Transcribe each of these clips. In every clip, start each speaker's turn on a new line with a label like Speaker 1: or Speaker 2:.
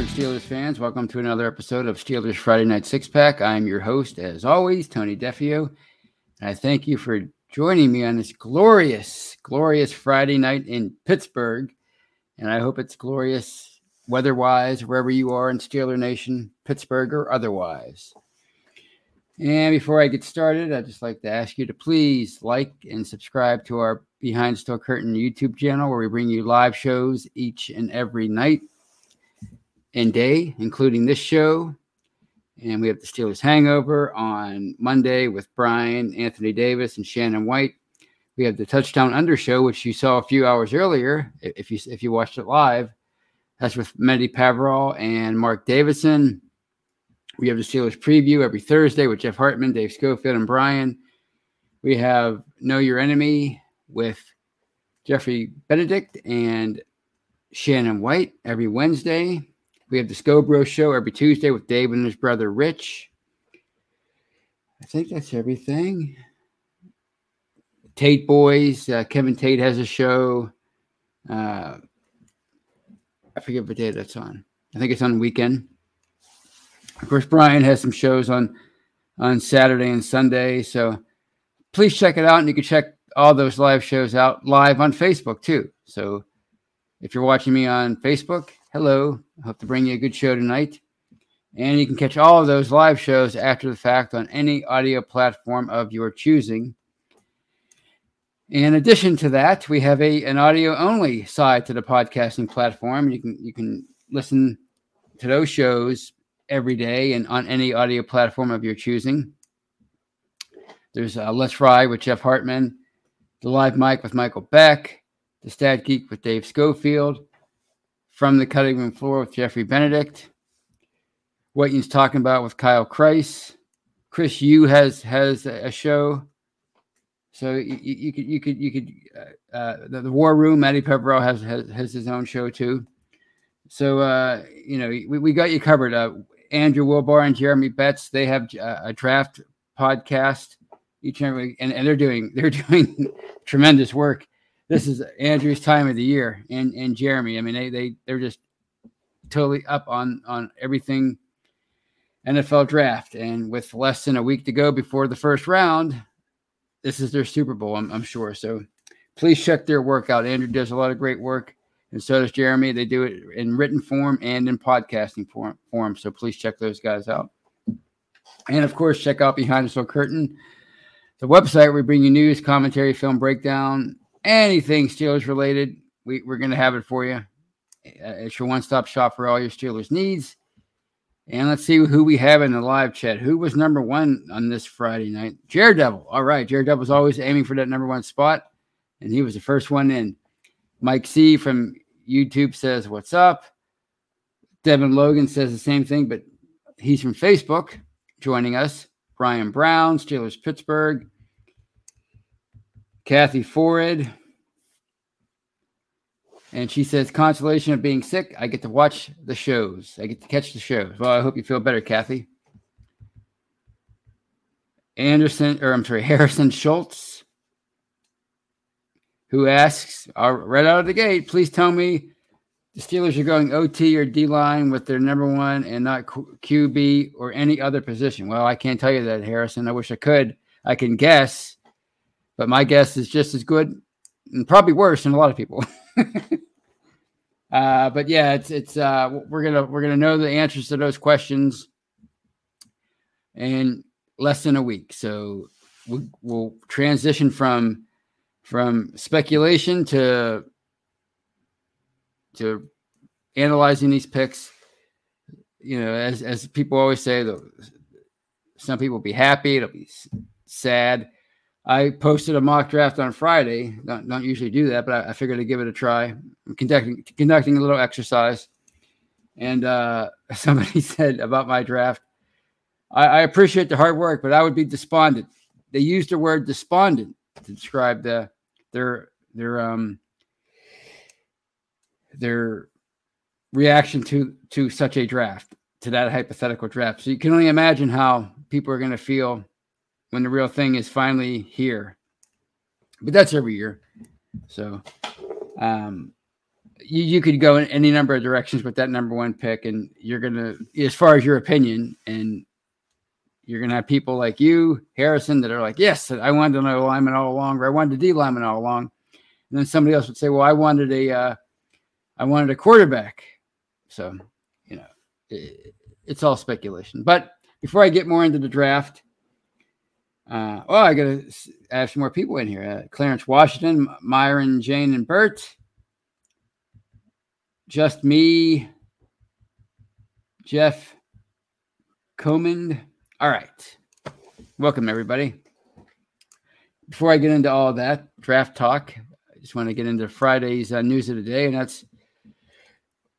Speaker 1: Pittsburgh Steelers fans. Welcome to another episode of Steelers Friday Night Six Pack. I'm your host, as always, Tony Defeo. And I thank you for joining me on this glorious, glorious Friday night in Pittsburgh. And I hope it's glorious weather wise, wherever you are in Steeler Nation, Pittsburgh or otherwise. And before I get started, I'd just like to ask you to please like and subscribe to our Behind Steel Curtain YouTube channel, where we bring you live shows each and every night and day, including this show. And we have the Steelers Hangover on Monday with Brian, Anthony Davis, and Shannon White. We have the Touchdown Under Show, which you saw a few hours earlier, if you if you watched it live. That's with Matty Pepperell and Mark Davidson. We have the Steelers preview every Thursday with Jeff Hartman, Dave Schofield, and Brian. We have Know Your Enemy with Jeffrey Benedict and Shannon White every Wednesday. We have the Scobro Show every Tuesday with Dave and his brother Rich. I think that's everything. Tate Boys, uh, Kevin Tate has a show. Uh, I forget what day that's on. I think it's on weekend. Of course, Brian has some shows on on Saturday and Sunday, so please check it out, and you can check all those live shows out live on Facebook too. So if you're watching me on Facebook, hello. I hope to bring you a good show tonight. And you can catch all of those live shows after the fact on any audio platform of your choosing. In addition to that, we have a an audio only side to the podcasting platform. You can you can listen to those shows every day and on any audio platform of your choosing. There's uh, Let's Ride with Jeff Hartman, the Live Mic with Michael Beck, the Stat Geek with Dave Schofield, from the cutting room floor with Jeffrey Benedict. What he's talking about with Kyle Kreis. Chris Yu has has a show. So you, you could you could you could uh, uh, the, the, War Room. Matty Pepperell has, has has his own show too. So uh, you know we, we got you covered. Uh, Andrew Wilbar and Jeremy Betts they have uh, a draft podcast each and every and, and they're doing they're doing tremendous work this is Andrew's time of the year and and Jeremy. I mean, they they they're just totally up on on everything NFL draft. And with less than a week to go before the first round, this is their Super Bowl, I'm, I'm sure. So please check their work out. Andrew does a lot of great work, and so does Jeremy. They do it in written form and in podcasting form. form so please check those guys out. And of course, check out Behind the Steel Curtain, the website where we bring you news, commentary, film breakdown, anything Steelers related, we, we're going to have it for you. Uh, it's your one stop shop for all your Steelers needs. And let's see who we have in the live chat. Who was number one on this Friday night? Daredevil. All right. Daredevil was always aiming for that number one spot. And he was the first one in. Mike C from YouTube says, What's up? Devin Logan says the same thing, but he's from Facebook joining us. Brian Brown, Steelers Pittsburgh. Kathy Ford. And she says, consolation of being sick. I get to watch the shows. I get to catch the shows. Well, I hope you feel better, Kathy. Anderson, or I'm sorry, Harrison Schultz, who asks, right out of the gate, please tell me the Steelers are going OT or D line with their number one and not QB or any other position. Well, I can't tell you that, Harrison. I wish I could. I can guess but my guess is just as good and probably worse than a lot of people. uh, but yeah, it's it's uh, we're gonna we're gonna know the answers to those questions in less than a week. So we, we'll transition from from speculation to to analyzing these picks. You know, as as people always say, some people will be happy, it'll be sad I posted a mock draft on Friday. Don't, don't usually do that, but I, I, figured I'd give it a try. I'm conducting conducting a little exercise, and uh, somebody said about my draft. I, I, appreciate the hard work, but I would be despondent. They used the word despondent to describe the their their um their reaction to to such a draft to that hypothetical draft. So you can only imagine how people are going to feel when the real thing is finally here. But that's every year. So, um, you, you could go in any number of directions with that number one pick, and you're gonna, as far as your opinion, and you're gonna have people like you, Harrison, that are like, yes, I wanted an O lineman all along, or I wanted a D lineman all along, and then somebody else would say, well, I wanted a, uh, I wanted a quarterback. So, you know, it, it's all speculation. But before I get more into the draft, uh, oh, I got to add some more people in here. Uh, Clarence Washington, Myron, Jane, and Bert. Just me, Jeff Comand. All right. Welcome, everybody. Before I get into all that draft talk, I just want to get into Friday's uh, news of the day, and that's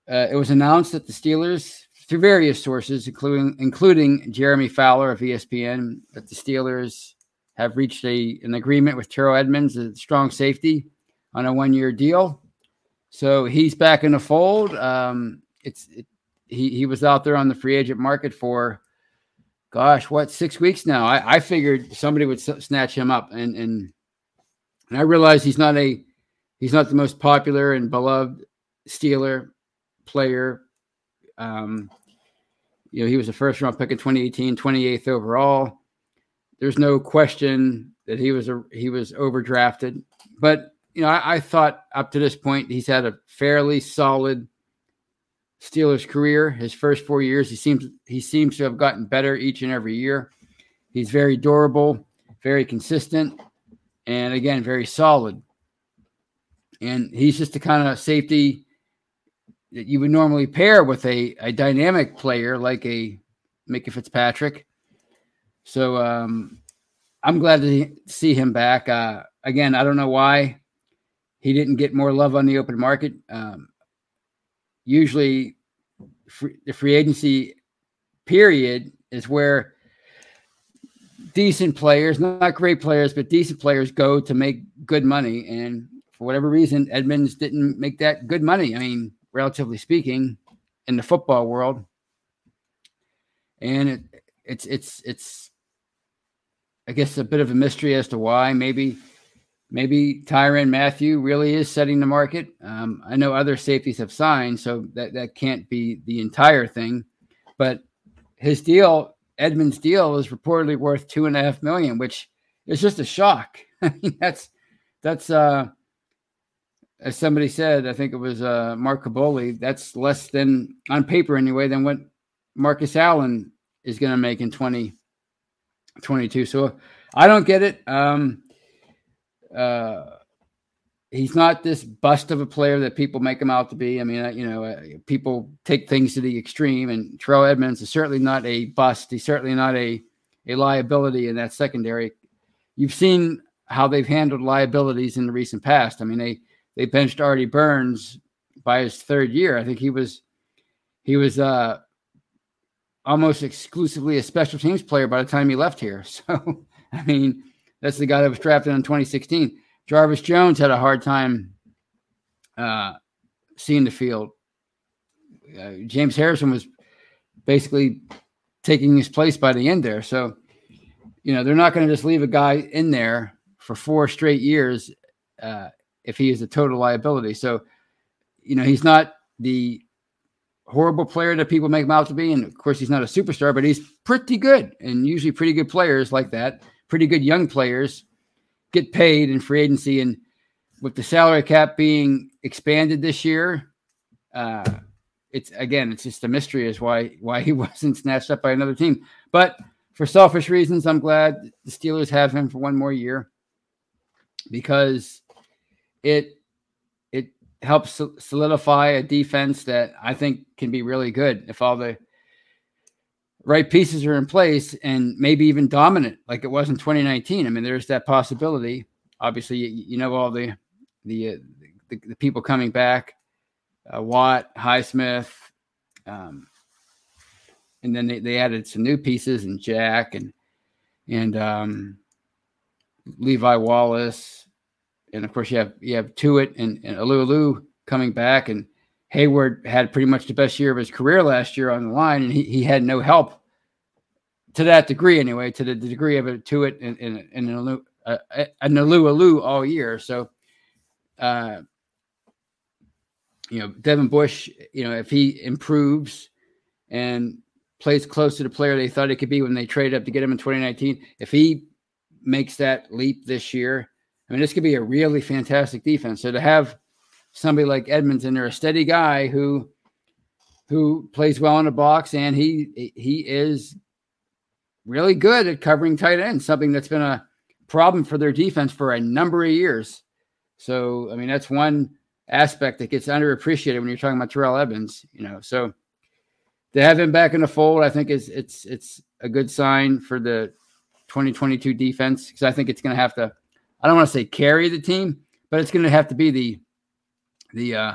Speaker 1: uh, it was announced that the Steelers through various sources, including including Jeremy Fowler of ESPN, that the Steelers have reached a, an agreement with Terrell Edmunds, a strong safety, on a one year deal. So he's back in the fold. Um, it's it, he he was out there on the free agent market for, gosh, what six weeks now? I, I figured somebody would s- snatch him up, and and and I realize he's not a he's not the most popular and beloved Steeler player. Um, you know, he was a first round pick in 2018, 28th overall. There's no question that he was a he was overdrafted. But you know, I, I thought up to this point he's had a fairly solid Steelers career. His first four years, he seems he seems to have gotten better each and every year. He's very durable, very consistent, and again, very solid. And he's just the kind of safety that you would normally pair with a, a dynamic player like a Minkah Fitzpatrick. So um, I'm glad to see him back. Uh, again, I don't know why he didn't get more love on the open market. Um, usually, free, the free agency period is where decent players, not great players, but decent players go to make good money. And for whatever reason, Edmunds didn't make that good money. I mean, relatively speaking, in the football world. And it, it's it's it's I guess a bit of a mystery as to why. Maybe maybe Tyrann Mathieu really is setting the market. Um, I know other safeties have signed, so that that can't be the entire thing. But his deal, Edmunds' deal, is reportedly worth two and a half million, which is just a shock. I mean, that's that's uh as somebody said, I think it was uh, Mark Kaboly, that's less than on paper anyway than what Marcus Allen is going to make in 2022. so I don't get it. Um, uh, he's not this bust of a player that people make him out to be. I mean, you know, uh, people take things to the extreme, and Terrell Edmunds is certainly not a bust. He's certainly not a a liability in that secondary. You've seen how they've handled liabilities in the recent past. I mean, they they benched Artie Burns by his third year. I think he was he was uh, almost exclusively a special teams player by the time he left here. So I mean, that's the guy that was drafted in 2016. Jarvis Jones had a hard time uh, seeing the field. Uh, James Harrison was basically taking his place by the end there. So, you know, they're not going to just leave a guy in there for four straight years uh, if he is a total liability. So, you know, he's not the horrible player that people make him out to be. And of course, he's not a superstar, but he's pretty good. And usually, pretty good players like that, pretty good young players, get paid in free agency. And with the salary cap being expanded this year, uh, it's again, it's just a mystery as why why he wasn't snatched up by another team. But for selfish reasons, I'm glad the Steelers have him for one more year because it it helps solidify a defense that I think can be really good if all the right pieces are in place and maybe even dominant like it was in 2019. I mean, there's that possibility. Obviously, you, you know all the the, uh, the, the people coming back, uh, Watt, Highsmith, um, and then they, they added some new pieces and Jack and and um, Levi Wallace, and of course you have you have Tuitt and, and Alu coming back, and Heyward had pretty much the best year of his career last year on the line, and he, he had no help to that degree anyway, to the, the degree of it Tuitt and and, and an uh, Alu all year. So, uh, you know, Devin Bush, you know, if he improves and plays close to the player they thought he could be when they traded up to get him in 2019, if he makes that leap this year, I mean, this could be a really fantastic defense. So to have somebody like Edmunds in there, a steady guy who who plays well in the box, and he he is really good at covering tight ends, something that's been a problem for their defense for a number of years. So, I mean, that's one aspect that gets underappreciated when you're talking about Terrell Edmunds, you know. So to have him back in the fold, I think is it's it's a good sign for the 2022 defense because I think it's going to have to. I don't want to say carry the team, but it's going to have to be the the uh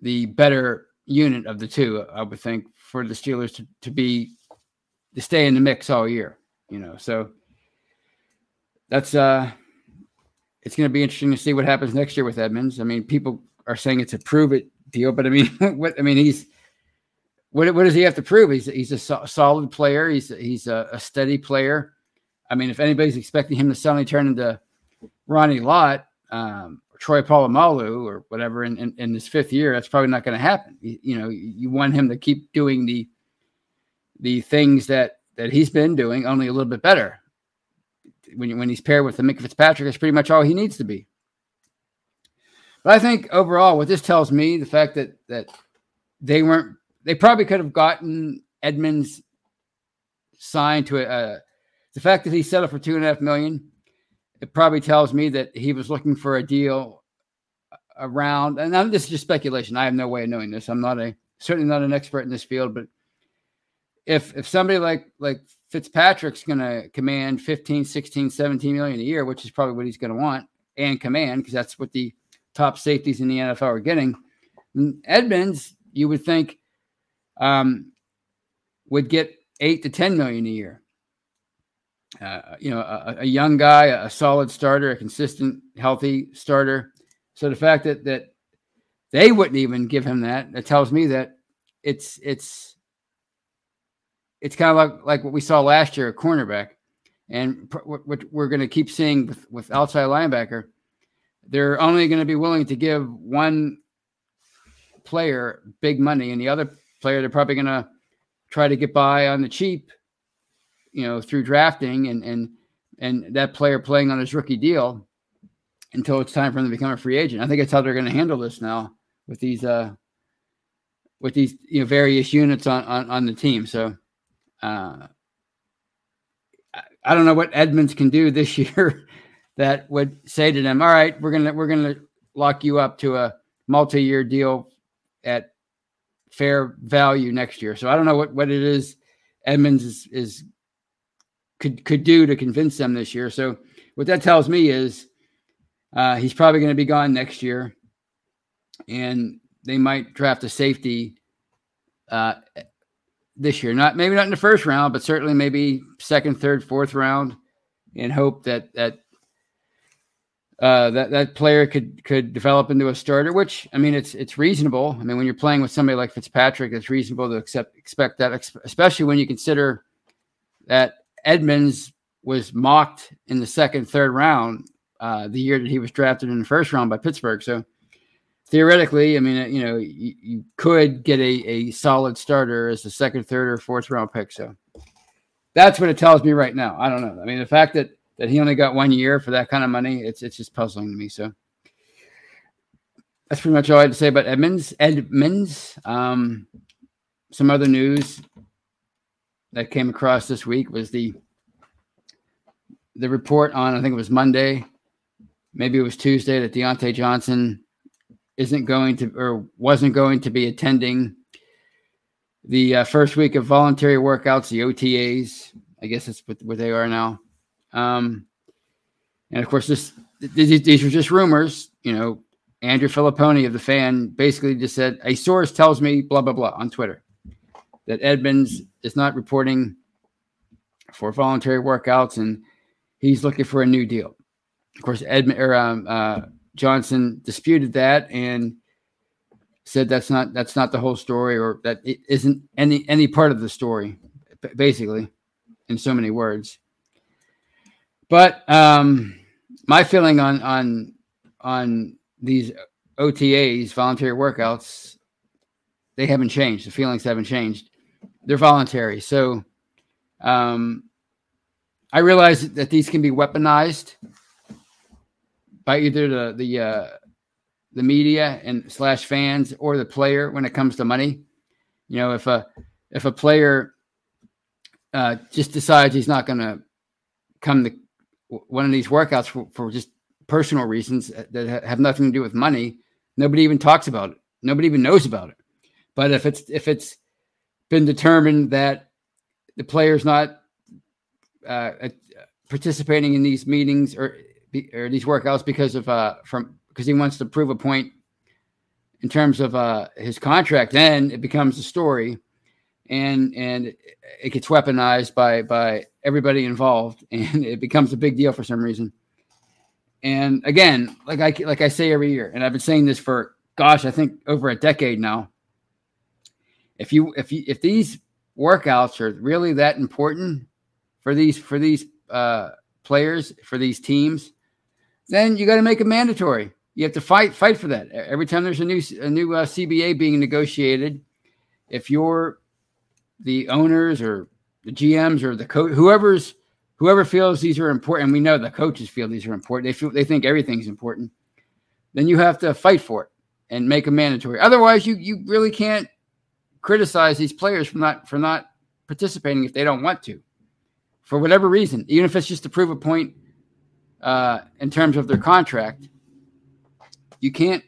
Speaker 1: the better unit of the two. I would think for the Steelers to to be to stay in the mix all year. You know, so that's uh it's going to be interesting to see what happens next year with Edmunds. I mean, people are saying it's a prove it deal, but I mean, what I mean, he's what, what does he have to prove? He's he's a so, solid player. He's he's a, a, steady player. I mean, if anybody's expecting him to suddenly turn into Ronnie Lott, um, or Troy Polamalu, or whatever in, in, in his fifth year, that's probably not going to happen. You, you know, you want him to keep doing the the things that that he's been doing, only a little bit better when, when he's paired with the Minkah Fitzpatrick, is pretty much all he needs to be. But I think overall, what this tells me, the fact that that they weren't, they probably could have gotten Edmunds signed to a, uh, the fact that he settled for two and a half million. It probably tells me that he was looking for a deal around, and this is just speculation. I have no way of knowing this. I'm not a certainly not an expert in this field, but if if somebody like like Fitzpatrick's going to command 15, 16, 17 million a year, which is probably what he's going to want and command because that's what the top safeties in the NFL are getting. And Edmunds, you would think, um, would get eight to 10 million a year. Uh, you know, a, a, young guy, a solid starter, a consistent, healthy starter. So the fact that that they wouldn't even give him that, that tells me that it's it's it's kind of like, like what we saw last year at cornerback. And what we're going to keep seeing with, with outside linebacker, they're only going to be willing to give one player big money, and the other player they're probably going to try to get by on the cheap, you know, through drafting and and and that player playing on his rookie deal until it's time for him to become a free agent. I think that's how they're going to handle this now with these uh with these you know various units on on, on the team. So uh, I don't know what Edmunds can do this year that would say to them, "All right, we're gonna we're gonna lock you up to a multi-year deal at fair value next year." So I don't know what what it is Edmunds is, is could could do to convince them this year. So what that tells me is uh, he's probably going to be gone next year, and they might draft a safety uh, this year. Not maybe not in the first round, but certainly maybe second, third, fourth round, and hope that that uh, that that player could could develop into a starter. Which I mean, it's it's reasonable. I mean, when you're playing with somebody like Fitzpatrick, it's reasonable to accept expect that, especially when you consider that Edmunds was mocked in the second, third round uh, the year that he was drafted in the first round by Pittsburgh. So theoretically, I mean, you know, you, you could get a, a solid starter as a second, third, or fourth round pick. So that's what it tells me right now. I don't know. I mean, the fact that that he only got one year for that kind of money, it's it's just puzzling to me. So that's pretty much all I had to say about Edmunds. Edmunds. Um, some other news that came across this week was the the report on I think it was Monday, maybe it was Tuesday that Diontae Johnson isn't going to or wasn't going to be attending the uh, first week of voluntary workouts, the OTAs. I guess that's what, what they are now. Um, and of course, this these, these are just rumors. You know, Andrew Fillipponi of the fan basically just said a source tells me blah blah blah on Twitter that Edmunds is not reporting for voluntary workouts and he's looking for a new deal. Of course, Edmund or um, uh, Johnson disputed that and said that's not that's not the whole story or that it isn't any any part of the story basically in so many words but um my feeling on on on these OTAs, voluntary workouts, they haven't changed. The feelings haven't changed. They're voluntary. So um, I realize that these can be weaponized by either the the uh, the media and slash fans or the player when it comes to money. You know, if a if a player uh, just decides he's not going to come to one of these workouts for, for just personal reasons that have nothing to do with money, nobody even talks about it. Nobody even knows about it. But if it's if it's been determined that the player's not uh, participating in these meetings or or these workouts because of uh from because he wants to prove a point in terms of uh his contract, then it becomes a story and and it gets weaponized by by everybody involved and it becomes a big deal for some reason. And again, like I like I say every year, and I've been saying this for gosh, I think over a decade now. If you if you if these workouts are really that important for these for these uh, players for these teams, then you got to make it mandatory. You have to fight fight for that every time there's a new a new uh, CBA being negotiated. If you're the owners or the GMs or the coach, whoever's whoever feels these are important, we know the coaches feel these are important. They feel they think everything's important. Then you have to fight for it and make them mandatory. Otherwise, you you really can't criticize these players for not for not participating if they don't want to, for whatever reason, even if it's just to prove a point uh, in terms of their contract. You can't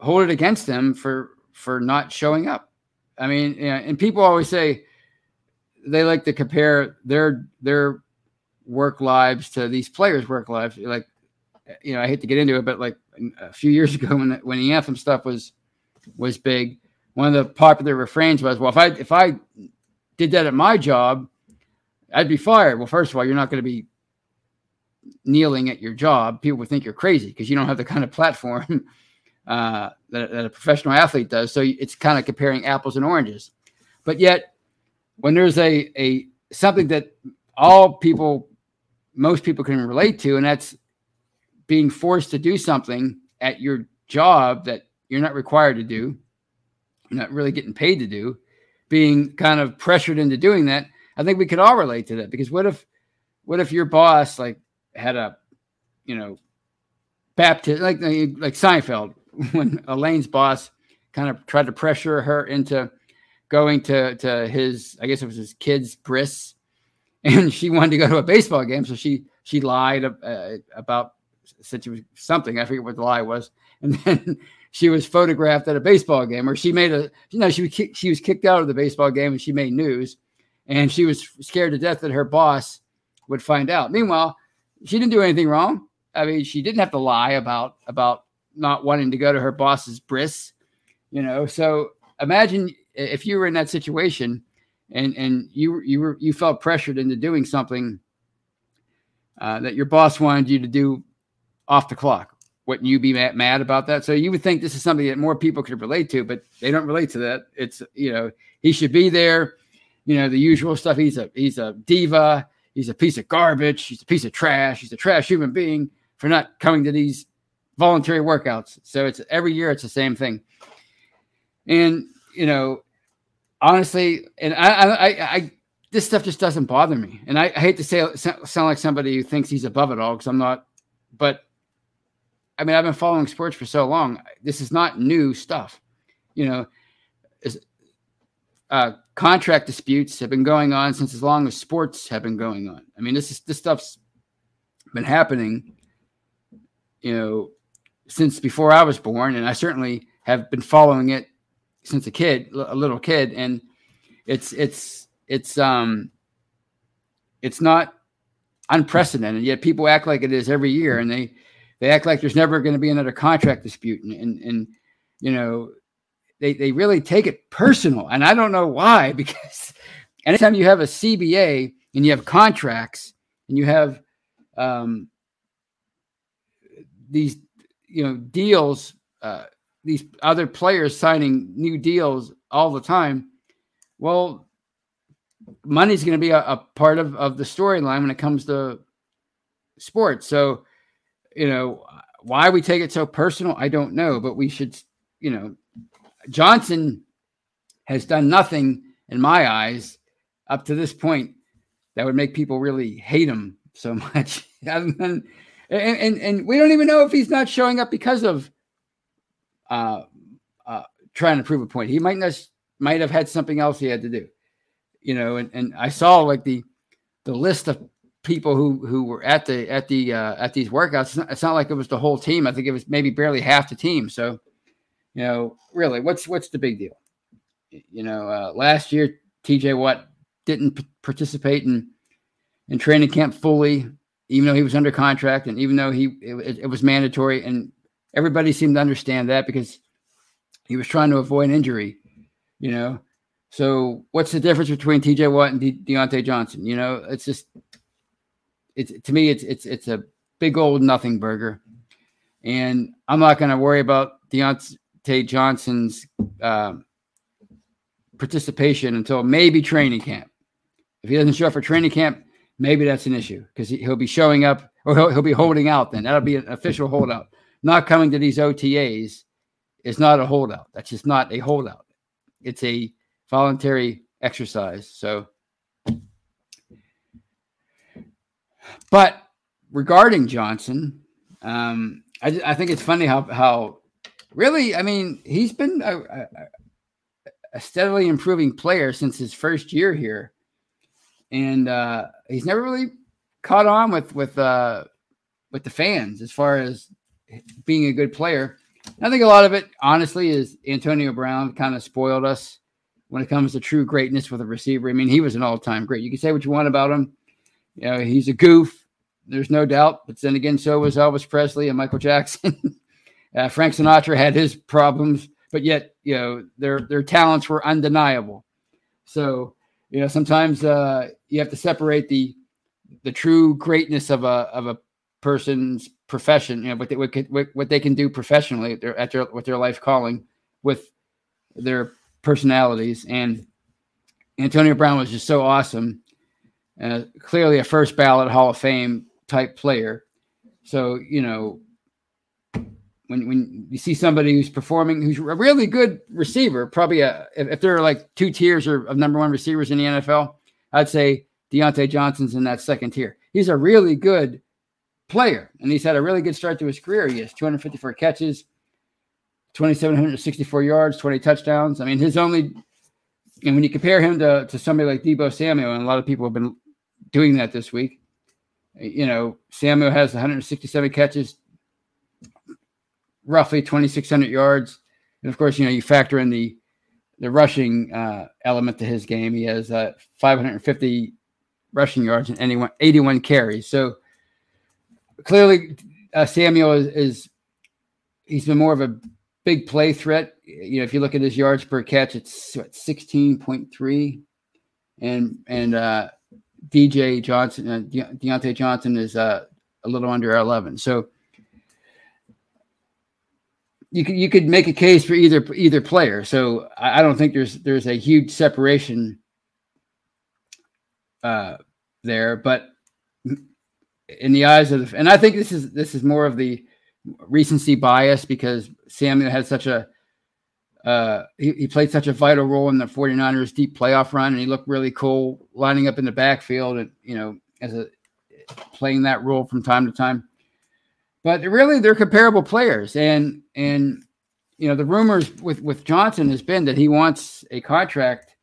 Speaker 1: hold it against them for for not showing up. I mean, you know, and people always say they like to compare their their work lives to these players' work lives. Like, you know, I hate to get into it, but like a few years ago when the, when the anthem stuff was was big, one of the popular refrains was, "Well, if I if I did that at my job, I'd be fired." Well, first of all, you're not going to be kneeling at your job. People would think you're crazy because you don't have the kind of platform uh, that, that a professional athlete does. So it's kind of comparing apples and oranges. But yet, when there's a a something that all people, most people can relate to, and that's being forced to do something at your job that you're not required to do, not really getting paid to do, being kind of pressured into doing that. I think we could all relate to that because what if, what if your boss like had a, you know, Baptist like like Seinfeld when Elaine's boss kind of tried to pressure her into going to to his I guess it was his kid's bris, and she wanted to go to a baseball game, so she she lied uh, about said she was something I forget what the lie was, and then she was photographed at a baseball game, or she made a you know she was she was kicked out of the baseball game and she made news, and she was scared to death that her boss would find out. Meanwhile, she didn't do anything wrong. I mean, she didn't have to lie about about not wanting to go to her boss's bris, you know. So imagine if you were in that situation and and you you were you felt pressured into doing something uh, that your boss wanted you to do off the clock. Wouldn't you be mad, mad about that? So you would think this is something that more people could relate to, but they don't relate to that. It's you know he should be there. You know the usual stuff. He's a he's a diva. He's a piece of garbage. He's a piece of trash. He's a trash human being for not coming to these voluntary workouts. So it's every year it's the same thing. And you know, honestly, and I, I, I, this stuff just doesn't bother me. And I, I hate to say sound like somebody who thinks he's above it all because I'm not. But I mean, I've been following sports for so long. This is not new stuff. You know, uh, contract disputes have been going on since as long as sports have been going on. I mean, this is this stuff's been happening. You know, since before I was born, and I certainly have been following it since a kid, a little kid, and it's it's it's um it's not unprecedented. Yet people act like it is every year, and they they act like there's never going to be another contract dispute, and, and and you know they they really take it personal, and I don't know why because anytime you have a CBA and you have contracts and you have um, these you know deals uh, these other players signing new deals all the time well money's going to be a, a, part of, of the storyline when it comes to sports. So you know why we take it so personal, I don't know, but we should, you know, Johnson has done nothing in my eyes up to this point that would make people really hate him so much. and, and, and, we don't even know if he's not showing up because of uh, uh, trying to prove a point. He might not might have had something else he had to do, you know. And, and I saw like the the list of people who who were at the at the uh, at these workouts. It's not, it's not like it was the whole team. I think it was maybe barely half the team. So, you know, really, what's what's the big deal? You know, uh, last year T.J. Watt didn't p- participate in in training camp fully, even though he was under contract and even though he it, it was mandatory, and everybody seemed to understand that because he was trying to avoid injury. You know, so what's the difference between T.J. Watt and De- Diontae Johnson? You know, it's just it's to me it's it's it's a big old nothing burger, and I'm not going to worry about Diontae Johnson's uh, participation until maybe training camp. If he doesn't show up for training camp, maybe that's an issue because he, will be showing up or he'll, he'll be holding out. Then that'll be an official holdout. Not coming to these OTAs is not a holdout. That's just not a holdout. It's a voluntary exercise. So But regarding Johnson, um, I, I think it's funny how how really, I mean, he's been a, a, a steadily improving player since his first year here, and uh, he's never really caught on with with uh, with the fans as far as being a good player. I think a lot of it, honestly, is Antonio Brown kind of spoiled us when it comes to true greatness with a receiver. I mean, he was an all-time great. You can say what you want about him. You know, he's a goof. There's no doubt. But then again, so was Elvis Presley and Michael Jackson. uh, Frank Sinatra had his problems, but yet, you know, their their talents were undeniable. So, you know, sometimes uh, you have to separate the the true greatness of a of a person's profession, you know, what they, what, what they can do professionally at their, at their with their life calling, with their personalities. And Antonio Brown was just so awesome. Uh, clearly a first ballot Hall of Fame type player. So, you know, when, when you see somebody who's performing, who's a really good receiver, probably a, if, if there are like two tiers of number one receivers in the NFL, I'd say Diontae Johnson's in that second tier. He's a really good player, and he's had a really good start to his career. He has 254 catches, 2,764 yards, 20 touchdowns. I mean, his only, and when you compare him to, to somebody like Deebo Samuel, and a lot of people have been doing that this week, you know, Samuel has 167 catches, roughly 2,600 yards. And of course, you know, you factor in the the rushing uh, element to his game. He has uh, 550 rushing yards and 81, 81 carries. So clearly, uh, Samuel is, is he's been more of a big play threat. You know, if you look at his yards per catch, it's 16.3, and and uh, DJ Johnson, uh, De- Diontae Johnson is uh, a little under 11. So you could you could make a case for either either player. So I, I don't think there's there's a huge separation uh, there, but in the eyes of the, and I think this is this is more of the recency bias because Samuel had such a uh, he, he, played such a vital role in the 49ers deep playoff run and he looked really cool lining up in the backfield and you know as a playing that role from time to time. But really they're comparable players. And and you know the rumors with with Johnson has been that he wants a contract.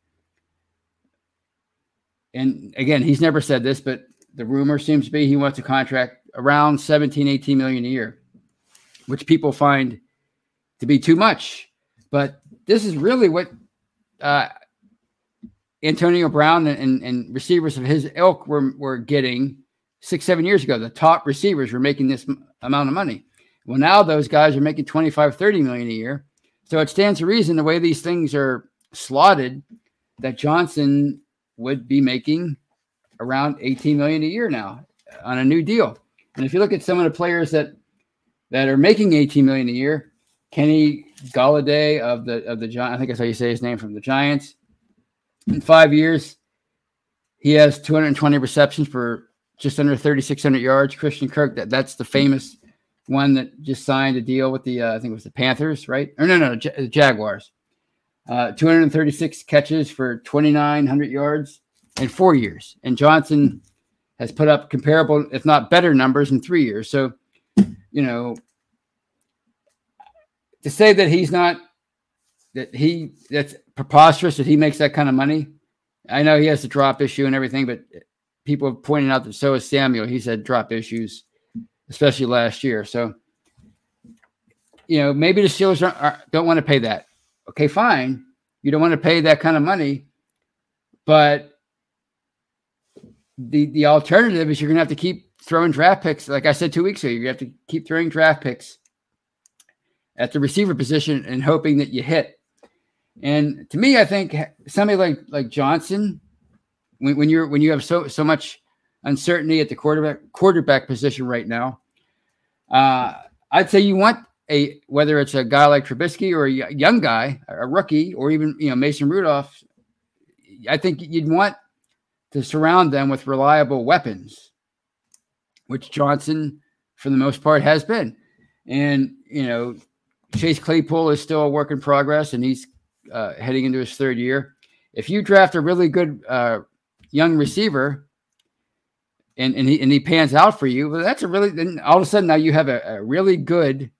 Speaker 1: And again he's never said this but the rumor seems to be he wants a contract around 17 18 million a year which people find to be too much but this is really what uh, Antonio Brown and, and, receivers of his ilk were, were getting six, seven years ago. The top receivers were making this amount of money. Well, now those guys are making 25, 30 million a year. So it stands to reason the way these things are slotted that Johnson would be making around 18 million a year now on a new deal. And if you look at some of the players that that are making 18 million a year, Kenny Golladay of the of the Giants. I think that's how you say his name from the Giants. In five years, he has 220 receptions for just under 3,600 yards. Christian Kirk, that, that's the famous one that just signed a deal with the uh, I think it was the Panthers, right? Or no, no, J- Jaguars. Uh, 236 catches for 2,900 yards in four years, and Johnson has put up comparable, if not better, numbers in three years. So, you know, to say that he's not that he that's preposterous that he makes that kind of money. I know he has a drop issue and everything, but people have pointed out that so is Samuel. He's had drop issues, especially last year. So, you know, maybe the Steelers are, are, don't want to pay that. Okay, fine. You don't want to pay that kind of money, but the the alternative is you're going to have to keep throwing draft picks. Like I said two weeks ago, you have to keep throwing draft picks at the receiver position and hoping that you hit. And to me, I think somebody like like Johnson, when, when you're when you have so so much uncertainty at the quarterback quarterback position right now, uh, I'd say you want a whether it's a guy like Trubisky or a young guy, a rookie, or even you know Mason Rudolph. I think you'd want to surround them with reliable weapons, which Johnson, for the most part, has been. And you know, Chase Claypool is still a work in progress, and he's uh, heading into his third year. If you draft a really good uh, young receiver, and and he and he pans out for you, well, that's a really then all of a sudden now you have a, a really good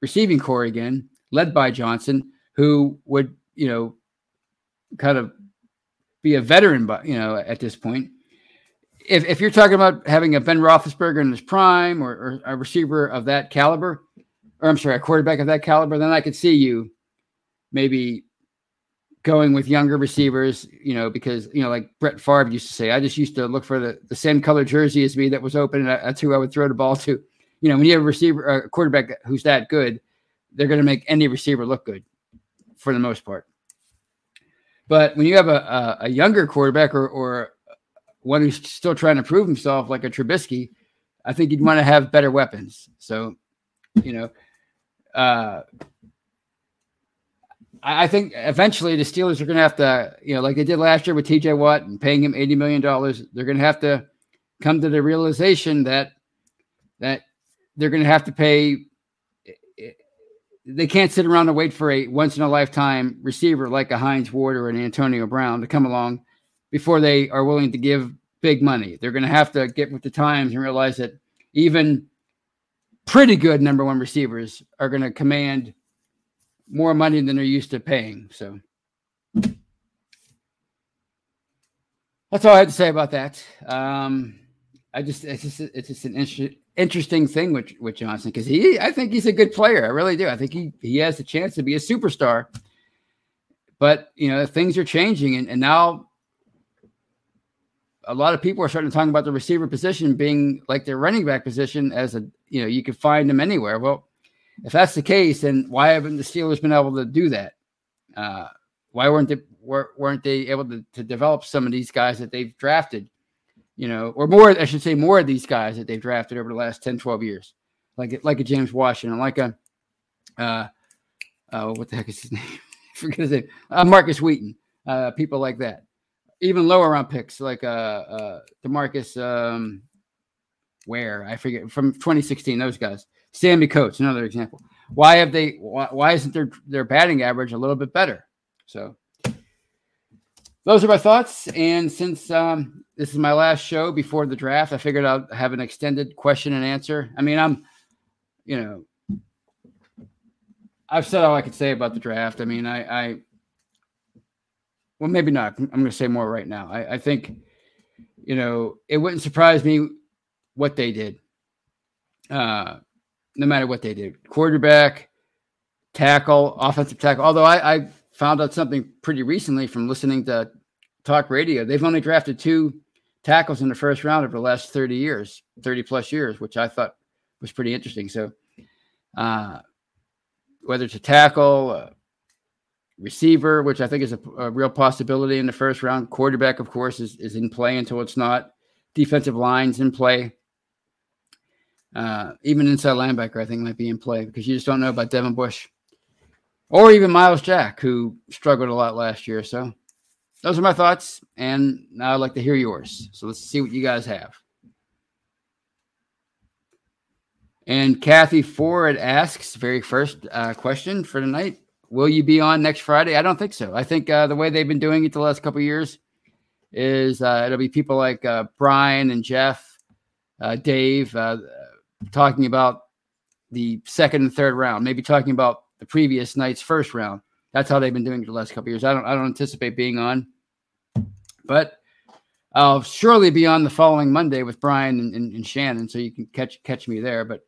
Speaker 1: receiving corps again, led by Johnson, who would you know kind of be a veteran, but you know at this point. If, if you're talking about having a Ben Roethlisberger in his prime or, or a receiver of that caliber, or I'm sorry, a quarterback of that caliber, then I could see you maybe going with younger receivers, you know, because, you know, like Brett Favre used to say, I just used to look for the, the same color jersey as me that was open. And that's who I would throw the ball to. You know, when you have a receiver, a quarterback who's that good, they're going to make any receiver look good for the most part. But when you have a, a, a younger quarterback or, or one who's still trying to prove himself, like a Trubisky, I think you'd want to have better weapons. So, you know, uh, I think eventually the Steelers are going to have to, you know, like they did last year with TJ Watt and paying him $80 million, they're going to have to come to the realization that that they're going to have to pay they can't sit around and wait for a once in a lifetime receiver like a Hines Ward or an Antonio Brown to come along before they are willing to give big money. They're going to have to get with the times and realize that even pretty good number one receivers are going to command more money than they're used to paying. So that's all I had to say about that. Um, I just it's just it's just an inter- interesting thing with with Johnson because he I think he's a good player. I really do. I think he he has the chance to be a superstar. But you know things are changing, and, and now a lot of people are starting to talk about the receiver position being like their running back position as a you know you can find them anywhere. Well, if that's the case, then why haven't the Steelers been able to do that? Uh, why weren't they weren't they able to, to develop some of these guys that they've drafted? You know, or more, I should say, more of these guys that they've drafted over the last 10, 12 years, like like a James Washington, like a uh, uh, what the heck is his name? forget his name. Uh, Markus Wheaton, uh, people like that even lower round picks like uh, uh Demarcus um where I forget from 2016 those guys. Sammy Coates, another example. Why have they why, why isn't their their batting average a little bit better? So those are my thoughts. And since um, this is my last show before the draft, I figured I'd have an extended question and answer. I mean, I'm, you know, I've said all I could say about the draft. I mean, I, I well, maybe not. I'm going to say more right now. I, I think, you know, it wouldn't surprise me what they did. Uh, no matter what they did, quarterback, tackle, offensive tackle. Although I, I found out something pretty recently from listening to talk radio. They've only drafted two tackles in the first round over the last 30 years, 30 plus years, which I thought was pretty interesting. So, uh, whether it's a tackle, receiver, which I think is a, a, real possibility in the first round. Quarterback, of course, is, is in play until it's not. Defensive lines in play. Uh, even inside linebacker, I think might be in play because you just don't know about Devin Bush or even Myles Jack, who struggled a lot last year. So those are my thoughts, and now I'd like to hear yours. So let's see what you guys have. And Kathy Ford asks, very first uh, question for tonight: Will you be on next Friday? I don't think so. I think uh, the way they've been doing it the last couple years is uh, it'll be people like uh, Brian and Jeff, uh, Dave, uh, talking about the second and third round, maybe talking about the previous night's first round. That's how they've been doing it the last couple years. I don't I don't anticipate being on, but I'll surely be on the following Monday with Brian and, and, and Shannon, so you can catch catch me there. But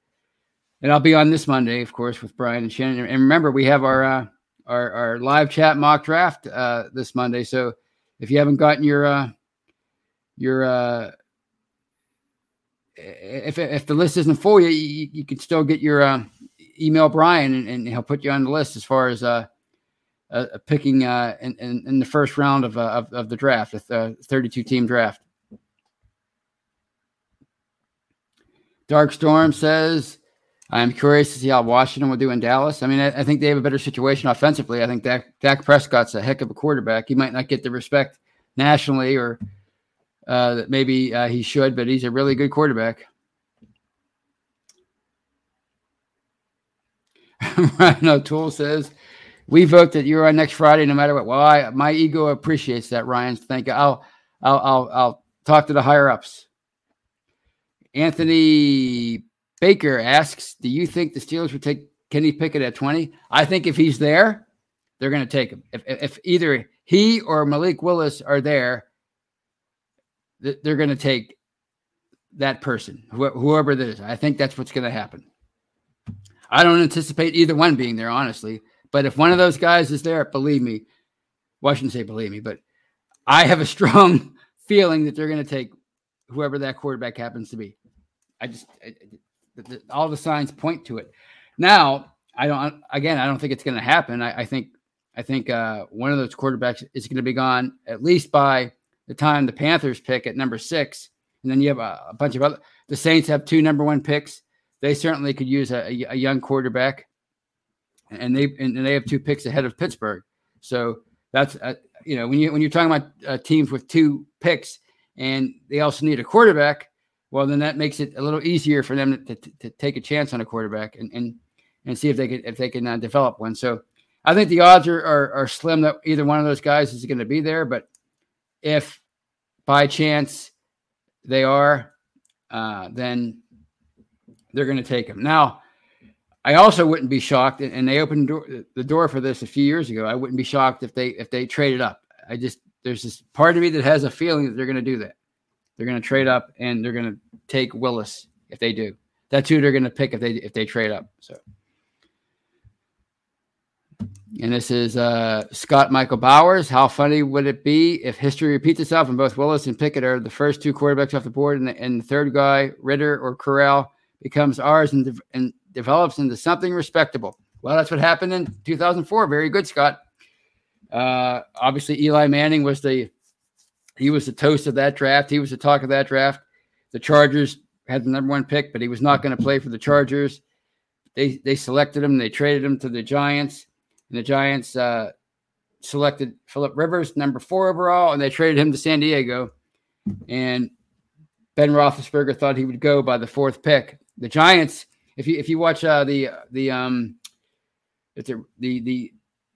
Speaker 1: and I'll be on this Monday, of course, with Brian and Shannon. And remember, we have our uh, our, our live chat mock draft uh, this Monday. So if you haven't gotten your uh, your uh, if if the list isn't full, you you, you can still get your uh, email Brian and, and, he'll put you on the list as far as uh, uh picking uh, in, in, in the first round of, uh, of, of the draft, the 32 team draft. Dark Storm says, I'm curious to see how Washington will do in Dallas. I mean, I, I, think they have a better situation offensively. I think Dak, Dak Prescott's a heck of a quarterback. He might not get the respect nationally or uh, that maybe uh, he should, but he's a really good quarterback. Ryan O'Toole says, "We vote that you're on next Friday, no matter what." Well, I, my ego appreciates that, Ryan. Thank you. I'll, I'll, I'll, I'll talk to the higher ups. Anthony Baker asks, "Do you think the Steelers would take Kenny Pickett at 20?" I think if he's there, they're going to take him. If, if either he or Malik Willis are there, they're going to take that person, whoever it is. I think that's what's going to happen. I don't anticipate either one being there, honestly. But if one of those guys is there, believe me, well, I shouldn't say believe me, but I have a strong feeling that they're going to take whoever that quarterback happens to be. I just I, the, all the signs point to it. Now, I don't. Again, I don't think it's going to happen. I, I, think I think uh, one of those quarterbacks is going to be gone at least by the time the Panthers pick at number six, and then you have a, a bunch of other. The Saints have two number one picks. They certainly could use a, a, young quarterback, and they and they have two picks ahead of Pittsburgh. So that's uh, you know when you when you're talking about uh, teams with two picks and they also need a quarterback, well then that makes it a little easier for them to, to, to take a chance on a quarterback and and, and see if they can if they can uh, develop one. So I think the odds are, are, are slim that either one of those guys is going to be there, but if by chance they are, uh, then they're going to take him. Now, I also wouldn't be shocked, and they opened the door for this a few years ago. I wouldn't be shocked if they if they traded up. I just there's this part of me that has a feeling that they're going to do that. They're going to trade up and they're going to take Willis if they do. That's who they're going to pick if they if they trade up. So. And this is uh, Scott Michael Bowers. How funny would it be if history repeats itself and both Willis and Pickett are the first two quarterbacks off the board, and the, and the third guy, Ridder or Corral, becomes ours and, de- and develops into something respectable? Well, that's what happened in 2004. Very good, Scott. Uh, obviously, Eli Manning was the he was the toast of that draft. He was the talk of that draft. The Chargers had the number one pick, but he was not going to play for the Chargers. They they selected him. They traded him to the Giants and the Giants uh, selected Philip Rivers, number four overall, and they traded him to San Diego. And Ben Roethlisberger thought he would go by the fourth pick. The Giants, if you if you watch uh, the the um the the the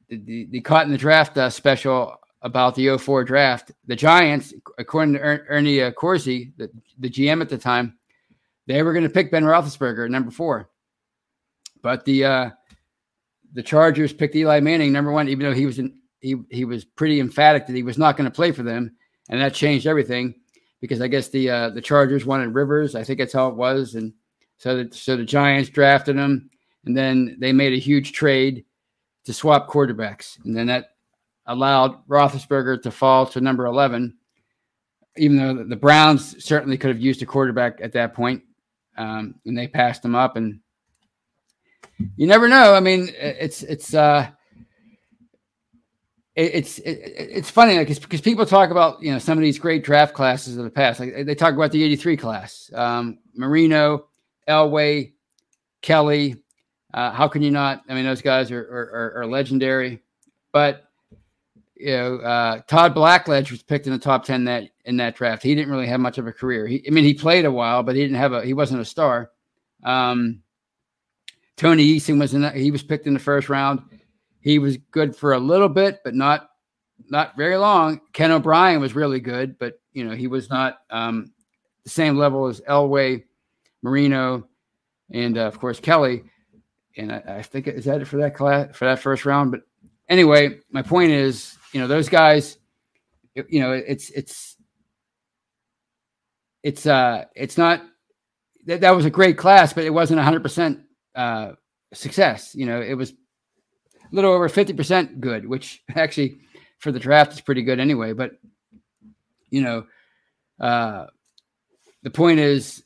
Speaker 1: the, the caught in the draft uh, special about the 04 draft, the Giants, according to er- Ernie uh, Accorsi, the, the GM at the time, they were going to pick Ben Roethlisberger, number four. But the uh, the Chargers picked Eli Manning number one, even though he was in, he he was pretty emphatic that he was not going to play for them, and that changed everything because I guess the uh, the Chargers wanted Rivers. I think that's how it was, and so the, so the Giants drafted him, and then they made a huge trade to swap quarterbacks, and then that allowed Roethlisberger to fall to number eleven, even though the Browns certainly could have used a quarterback at that point, um, and they passed him up and you never know. I mean, it's it's uh, it's it, it's funny because because people talk about you know some of these great draft classes of the past. Like they talk about the '83 class, um, Marino, Elway, Kelly. Uh, how can you not? I mean, those guys are are, are legendary. But you know, uh, Todd Blackledge was picked in the top ten that in that draft. He didn't really have much of a career. He, I mean, he played a while, but he didn't have a. He wasn't a star. Um, Tony Eason was in that. He was picked in the first round. He was good for a little bit, but not not very long. Ken O'Brien was really good, but you know he was not um, the same level as Elway, Marino, and uh, of course Kelly. And I, I, think is that it for that class for that first round. But anyway, my point is, you know, those guys, you know, it's it's it's uh it's not that, that was a great class, but it wasn't 100 percent uh success. You know, it was a little over 50 percent good, which actually for the draft is pretty good anyway. But you know, uh the point is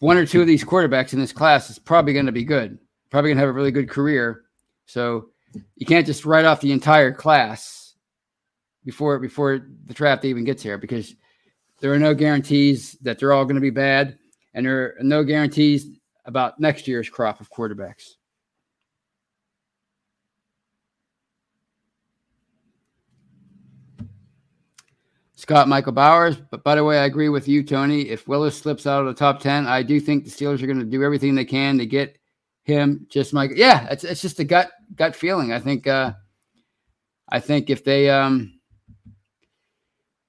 Speaker 1: one or two of these quarterbacks in this class is probably going to be good, probably going to have a really good career. So you can't just write off the entire class before before the draft even gets here because there are no guarantees that they're all going to be bad, and there are no guarantees about next year's crop of quarterbacks. Scott Michael Bowers. But by the way, I agree with you, Tony. If Willis slips out of the top 10, I do think the Steelers are going to do everything they can to get him. Just like, yeah, it's, it's just a gut, gut feeling. I think, uh, I think if they, um,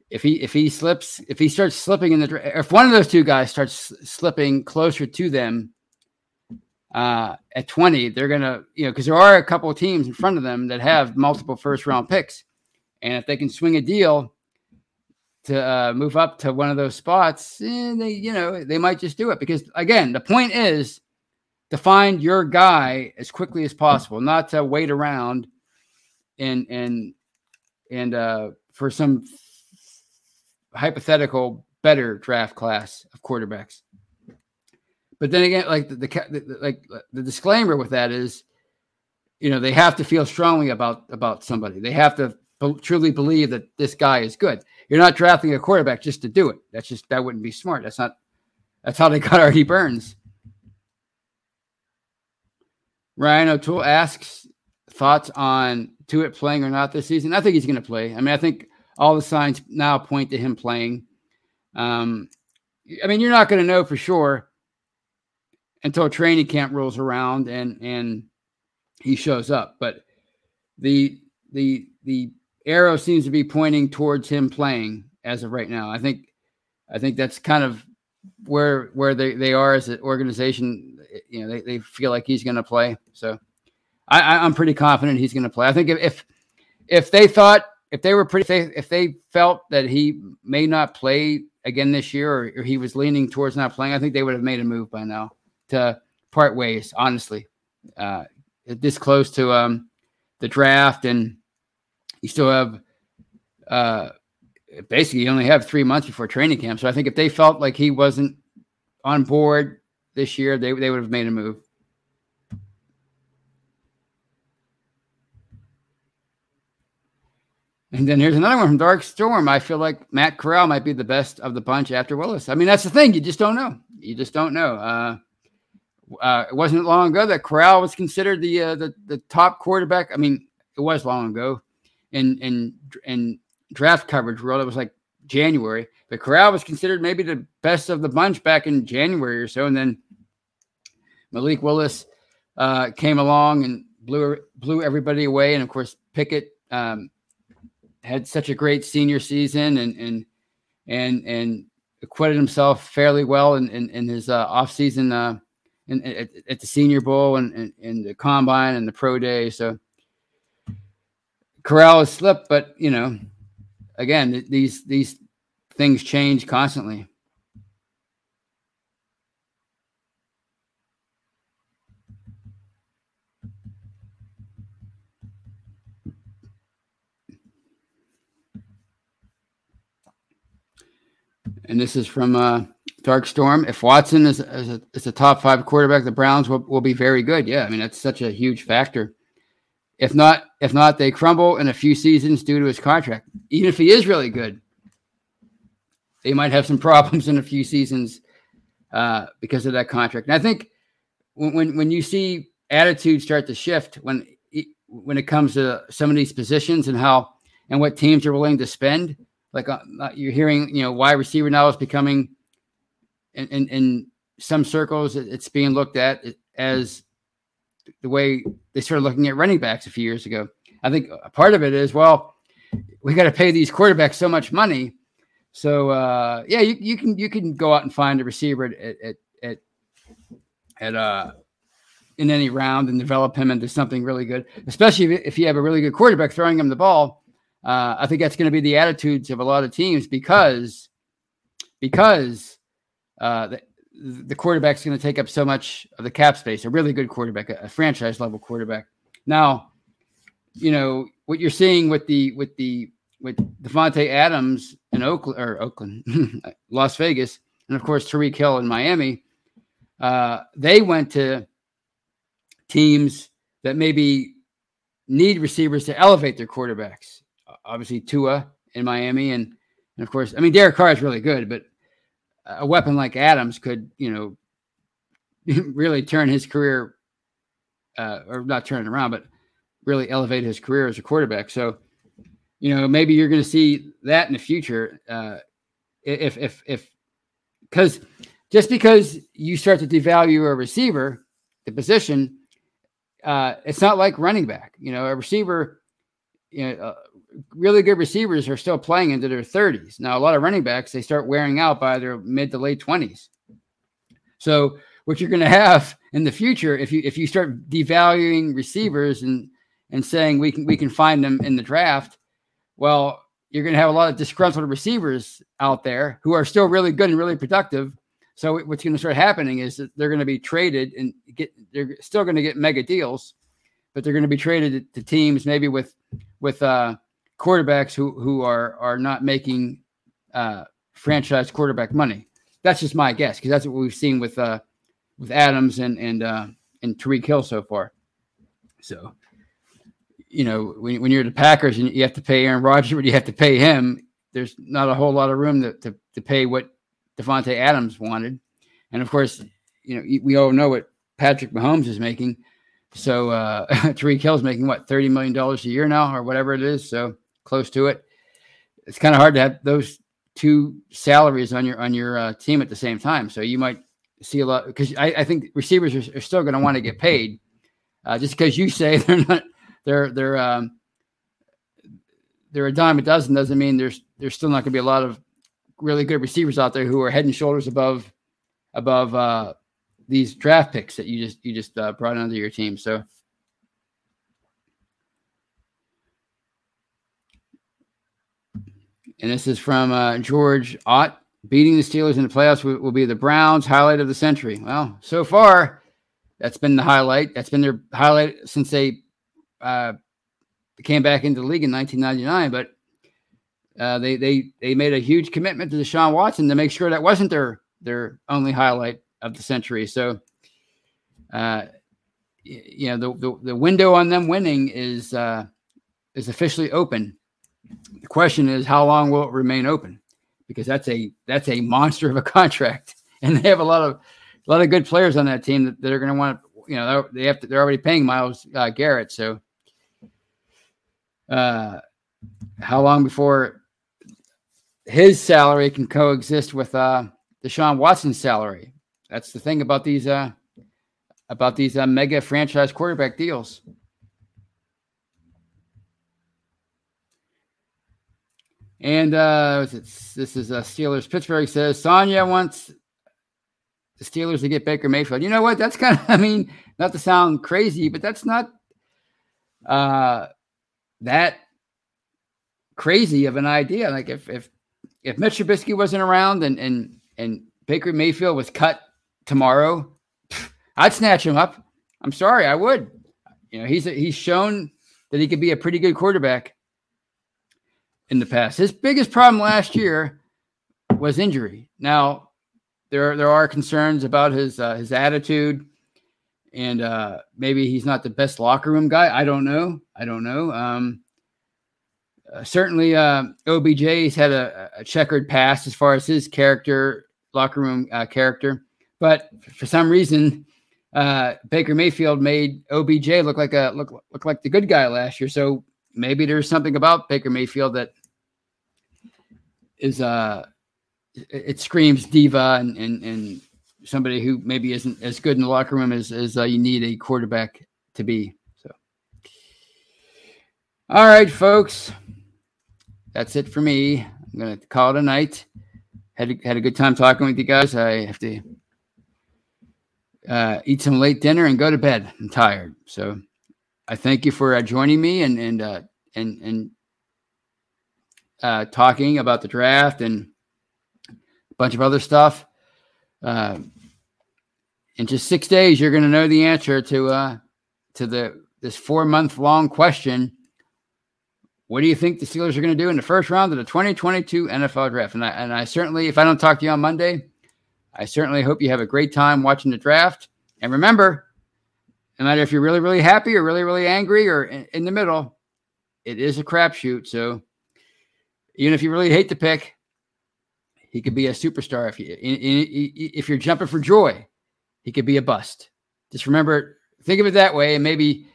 Speaker 1: if he if he slips if he starts slipping in the if one of those two guys starts slipping closer to them uh, at 20 they're gonna you know because there are a couple of teams in front of them that have multiple first round picks and if they can swing a deal to uh, move up to one of those spots, eh, they you know they might just do it because again the point is to find your guy as quickly as possible, not to wait around and and and uh, for some hypothetical better draft class of quarterbacks. But then again, like the, the, the like the disclaimer with that is, you know, they have to feel strongly about about somebody. They have to truly believe that this guy is good. You're not drafting a quarterback just to do it. That's just that wouldn't be smart. That's not that's how they got Artie Burns. Ryan O'Toole asks thoughts on Tuitt playing or not this season. I think he's going to play. I mean, I think all the signs now point to him playing. Um, I mean, you're not going to know for sure until training camp rolls around and and he shows up. But the the the arrow seems to be pointing towards him playing as of right now. I think I think that's kind of where where they, they are as an organization. You know, they, they feel like he's going to play. So I, I'm pretty confident he's going to play. I think if, if if they thought if they were pretty if they, if they felt that he may not play again this year or, or, he was leaning towards not playing, I think they would have made a move by now to part ways. Honestly, uh, this close to um, the draft and you still have uh, basically you only have three months before training camp. So I think if they felt like he wasn't on board this year, they they would have made a move. And then here's another one from Dark Storm. I feel like Matt Corral might be the best of the bunch after Willis. I mean, that's the thing. You just don't know. You just don't know. Uh, uh, it wasn't long ago that Corral was considered the, uh, the the top quarterback. I mean, it was long ago in in in draft coverage world. It was like January, but Corral was considered maybe the best of the bunch back in January or so, and then Malik Willis uh, came along and blew blew everybody away, and of course Pickett um, had such a great senior season and and and and acquitted himself fairly well in in, in his uh, off season uh, in, at, at, the Senior Bowl and, and the combine and the pro day. So Corral has slipped, but you know, again, these these things change constantly. And this is from uh, Dark Storm. If Watson is, is, a, is a top five quarterback, the Browns will, will be very good. Yeah, I mean that's such a huge factor. If not, if not, they crumble in a few seasons due to his contract. Even if he is really good, they might have some problems in a few seasons uh, because of that contract. And I think when, when when you see attitudes start to shift when when it comes to some of these positions and how and what teams are willing to spend, like uh, uh you're hearing, you know, wide receiver now is becoming in, in, in some circles it's being looked at as the way they started looking at running backs a few years ago. I think a part of it is well, we got to pay these quarterbacks so much money. So uh, yeah, you, you can you can go out and find a receiver at at at, at uh in any round and develop him into something really good, especially if, you have a really good quarterback throwing him the ball. Uh, I think that's going to be the attitudes of a lot of teams because because uh, the, the quarterback's going to take up so much of the cap space. A really good quarterback, a, a franchise level quarterback. Now, you know what you're seeing with the with the with Davante Adams in Oakland or Oakland, Las Vegas, and of course Tyreek Hill in Miami. Uh, they went to teams that maybe need receivers to elevate their quarterbacks. Obviously, Tua in Miami, and, and of course, I mean Derek Carr is really good, but a weapon like Adams could, you know, really turn his career, uh, or not turn it around, but really elevate his career as a quarterback. So, you know, maybe you're going to see that in the future. Uh, if if if because just because you start to devalue a receiver, the position, uh, it's not like running back. You know, a receiver, you know, really good receivers are still playing into their 30s. Now, a lot of running backs they start wearing out by their mid to late 20s. So, what you're going to have in the future, if you if you start devaluing receivers and and saying we can we can find them in the draft, well, you're going to have a lot of disgruntled receivers out there who are still really good and really productive. So what's going to start happening is that they're going to be traded and get they're still going to get mega deals, but they're going to be traded to teams maybe with with uh, quarterbacks who who are are not making uh, franchise quarterback money. That's just my guess because that's what we've seen with uh, with Adams and and uh, and Tyreek Hill so far. So you know, when, when you're the Packers and you have to pay Aaron Rodgers, but you have to pay him, there's not a whole lot of room to, to, to pay what Davante Adams wanted. And of course, you know, we all know what Patrick Mahomes is making. So uh Tyreek Hill's making what $30 million a year now or whatever it is. So close to it. It's kind of hard to have those two salaries on your on your uh, team at the same time. So you might see a lot because I, I, think receivers are, are still going to want to get paid. Uh, just because you say they're not they're they're um, they're a dime a dozen doesn't mean there's there's still not going to be a lot of really good receivers out there who are head and shoulders above above uh, these draft picks that you just you just uh, brought onto your team. So. And this is from uh, George Ott. Beating the Steelers in the playoffs will, will, be the Browns' highlight of the century. Well, so far, that's been the highlight. That's been their highlight since they uh, came back into the league in 1999, but uh, they they they made a huge commitment to Deshaun Watson to make sure that wasn't their their only highlight of the century. So, uh, you know, the, the, the window on them winning is uh, is officially open. The question is, how long will it remain open? Because that's a that's a monster of a contract, and they have a lot of a lot of good players on that team that, that are going to want to. You know, they have to. They're already paying Myles uh, Garrett, so uh, how long before his salary can coexist with uh, Deshaun Watson's salary? That's the thing about these uh, about these uh, mega franchise quarterback deals. And uh, this is uh, Steelers. Pittsburgh says Sonya wants the Steelers to get Baker Mayfield. You know what? That's kind of, I mean, not to sound crazy, but that's not uh, that crazy of an idea. Like if if if Mitch Trubisky wasn't around and and and Baker Mayfield was cut tomorrow, I'd snatch him up. I'm sorry, I would. You know, he's a, he's shown that he could be a pretty good quarterback in the past. His biggest problem last year was injury. Now, there there are concerns about his uh, his attitude and uh, maybe he's not the best locker room guy. I don't know. I don't know. Um, uh, certainly, uh, OBJ's had a, a, checkered past as far as his character, locker room uh, character. But for some reason, uh, Baker Mayfield made OBJ look like a look look like the good guy last year. So maybe there's something about Baker Mayfield that is uh it, screams diva and and and somebody who maybe isn't as good in the locker room as, as uh, you need a quarterback to be. So, all right, folks, that's it for me. I'm gonna call it a night. Had a, had a good time talking with you guys. I have to uh, eat some late dinner and go to bed. I'm tired. So I thank you for uh, joining me and and uh, and and uh, talking about the draft and a bunch of other stuff. Uh, in just six days, you're going to know the answer to uh, to the this four month long question. What do you think the Steelers are going to do in the first round of the 2022 NFL draft? And I, and I certainly, if I don't talk to you on Monday, I certainly hope you have a great time watching the draft. And remember, no matter if you're really, really happy or really, really angry or in, in the middle, it is a crapshoot. So even if you really hate the pick, he could be a superstar. If you if you're jumping for joy, he could be a bust. Just remember, think of it that way, and maybe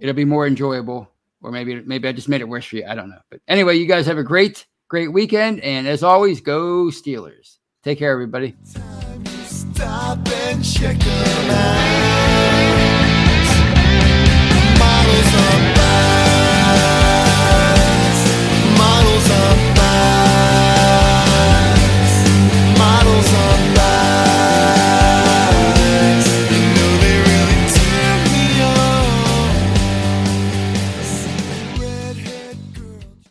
Speaker 1: it'll be more enjoyable. Or maybe maybe I just made it worse for you. I don't know. But anyway, you guys have a great great weekend, and as always, go Steelers. Take care, everybody somebody